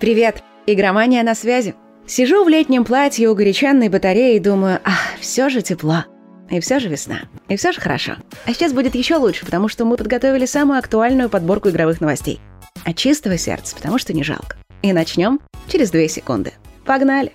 Привет, игромания на связи. Сижу в летнем платье у горячанной батареи и думаю, ах, все же тепло. И все же весна. И все же хорошо. А сейчас будет еще лучше, потому что мы подготовили самую актуальную подборку игровых новостей. От чистого сердца, потому что не жалко. И начнем через две секунды. Погнали!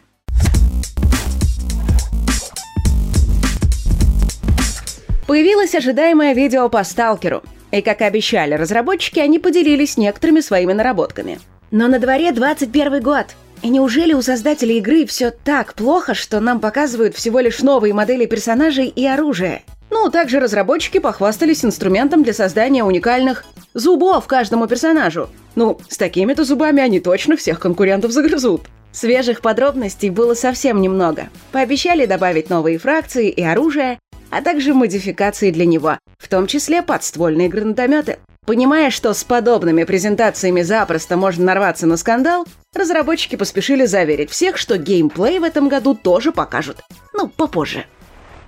Появилось ожидаемое видео по сталкеру. И, как и обещали разработчики, они поделились некоторыми своими наработками – но на дворе 21 год. И неужели у создателей игры все так плохо, что нам показывают всего лишь новые модели персонажей и оружия? Ну, также разработчики похвастались инструментом для создания уникальных зубов каждому персонажу. Ну, с такими-то зубами они точно всех конкурентов загрызут. Свежих подробностей было совсем немного. Пообещали добавить новые фракции и оружие, а также модификации для него, в том числе подствольные гранатометы. Понимая, что с подобными презентациями запросто можно нарваться на скандал, разработчики поспешили заверить всех, что геймплей в этом году тоже покажут. Ну, попозже.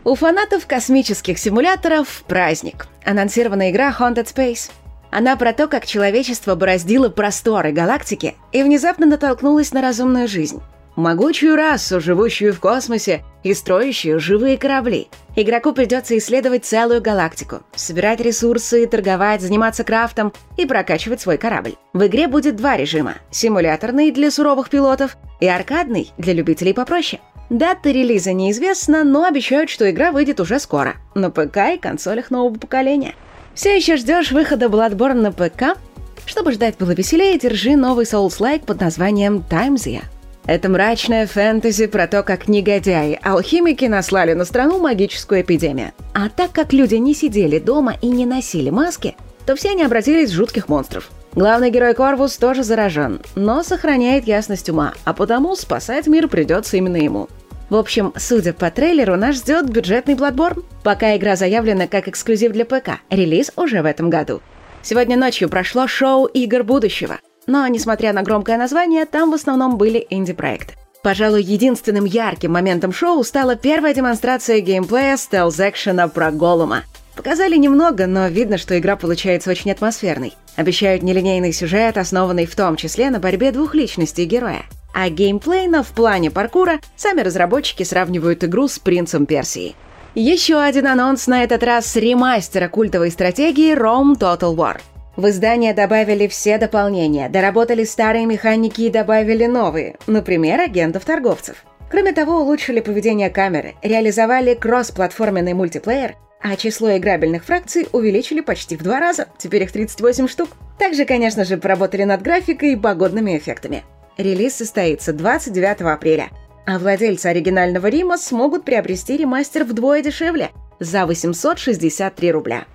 У фанатов космических симуляторов праздник. Анонсирована игра Haunted Space. Она про то, как человечество бороздило просторы галактики и внезапно натолкнулось на разумную жизнь. Могучую расу, живущую в космосе и строящую живые корабли. Игроку придется исследовать целую галактику, собирать ресурсы, торговать, заниматься крафтом и прокачивать свой корабль. В игре будет два режима – симуляторный для суровых пилотов и аркадный для любителей попроще. Дата релиза неизвестна, но обещают, что игра выйдет уже скоро, на ПК и консолях нового поколения. Все еще ждешь выхода Bloodborne на ПК? Чтобы ждать было веселее, держи новый Souls-like под названием Timezia. Это мрачная фэнтези про то, как негодяи, алхимики наслали на страну магическую эпидемию. А так как люди не сидели дома и не носили маски, то все они обратились в жутких монстров. Главный герой Корвус тоже заражен, но сохраняет ясность ума, а потому спасать мир придется именно ему. В общем, судя по трейлеру, нас ждет бюджетный Bloodborne. Пока игра заявлена как эксклюзив для ПК, релиз уже в этом году. Сегодня ночью прошло шоу «Игр будущего». Но, несмотря на громкое название, там в основном были инди-проекты. Пожалуй, единственным ярким моментом шоу стала первая демонстрация геймплея стелс-экшена про Голума. Показали немного, но видно, что игра получается очень атмосферной. Обещают нелинейный сюжет, основанный в том числе на борьбе двух личностей героя. А геймплейно в плане паркура сами разработчики сравнивают игру с «Принцем Персии». Еще один анонс на этот раз ремастера культовой стратегии Rome Total War – в издание добавили все дополнения, доработали старые механики и добавили новые, например, агентов-торговцев. Кроме того, улучшили поведение камеры, реализовали кроссплатформенный мультиплеер, а число играбельных фракций увеличили почти в два раза, теперь их 38 штук. Также, конечно же, поработали над графикой и погодными эффектами. Релиз состоится 29 апреля, а владельцы оригинального Рима смогут приобрести ремастер вдвое дешевле – за 863 рубля.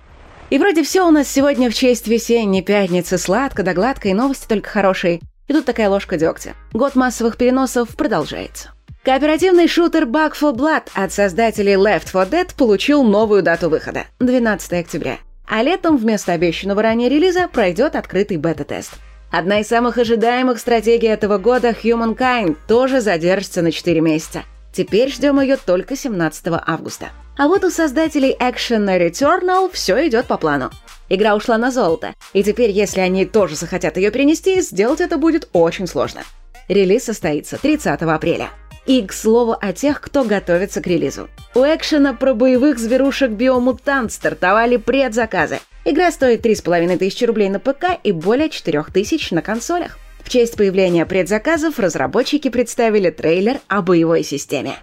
И вроде все у нас сегодня в честь весенней пятницы, сладко да гладко, и новости только хорошие. И тут такая ложка дегтя. Год массовых переносов продолжается. Кооперативный шутер Back 4 Blood от создателей Left 4 Dead получил новую дату выхода – 12 октября. А летом вместо обещанного ранее релиза пройдет открытый бета-тест. Одна из самых ожидаемых стратегий этого года – Humankind тоже задержится на 4 месяца. Теперь ждем ее только 17 августа. А вот у создателей Action Returnal все идет по плану. Игра ушла на золото, и теперь, если они тоже захотят ее перенести, сделать это будет очень сложно. Релиз состоится 30 апреля. И, к слову, о тех, кто готовится к релизу. У экшена про боевых зверушек Биомутант стартовали предзаказы. Игра стоит 3500 рублей на ПК и более 4000 на консолях. В честь появления предзаказов разработчики представили трейлер о боевой системе.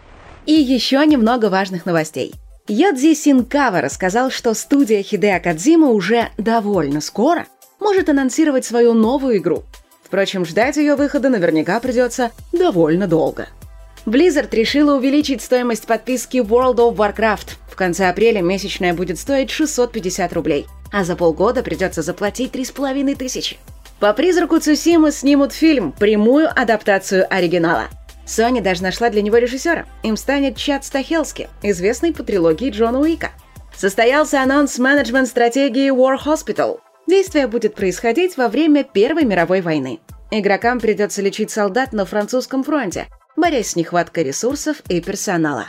И еще немного важных новостей. Йодзи Синкава рассказал, что студия Хидео Кадзима уже довольно скоро может анонсировать свою новую игру. Впрочем, ждать ее выхода наверняка придется довольно долго. Blizzard решила увеличить стоимость подписки World of Warcraft. В конце апреля месячная будет стоить 650 рублей, а за полгода придется заплатить 3,5 тысячи. По призраку Цусимы снимут фильм, прямую адаптацию оригинала. Sony даже нашла для него режиссера. Им станет Чад Стахелски, известный по трилогии Джона Уика. Состоялся анонс менеджмент-стратегии War Hospital. Действие будет происходить во время Первой мировой войны. Игрокам придется лечить солдат на французском фронте, борясь с нехваткой ресурсов и персонала.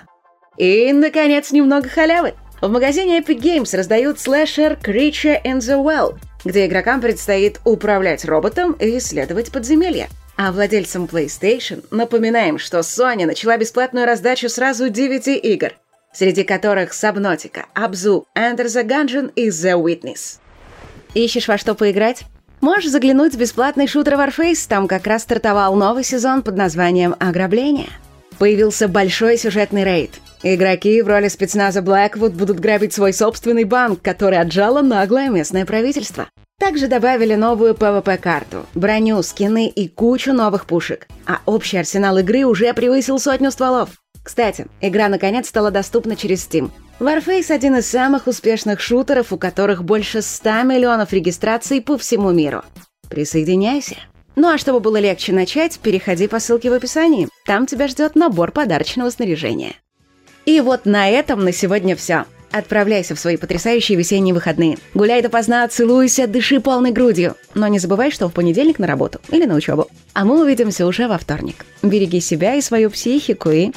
И, наконец, немного халявы. В магазине Epic Games раздают слэшер Creature in the Well, где игрокам предстоит управлять роботом и исследовать подземелья. А владельцам PlayStation напоминаем, что Sony начала бесплатную раздачу сразу 9 игр, среди которых Subnautica, Abzu, Enter the Gungeon и The Witness. Ищешь во что поиграть? Можешь заглянуть в бесплатный шутер Warface, там как раз стартовал новый сезон под названием «Ограбление». Появился большой сюжетный рейд. Игроки в роли спецназа Blackwood будут грабить свой собственный банк, который отжало наглое местное правительство. Также добавили новую PvP-карту, броню, скины и кучу новых пушек. А общий арсенал игры уже превысил сотню стволов. Кстати, игра наконец стала доступна через Steam. Warface – один из самых успешных шутеров, у которых больше 100 миллионов регистраций по всему миру. Присоединяйся. Ну а чтобы было легче начать, переходи по ссылке в описании. Там тебя ждет набор подарочного снаряжения. И вот на этом на сегодня все. Отправляйся в свои потрясающие весенние выходные. Гуляй допоздна, целуйся, дыши полной грудью. Но не забывай, что в понедельник на работу или на учебу. А мы увидимся уже во вторник. Береги себя и свою психику и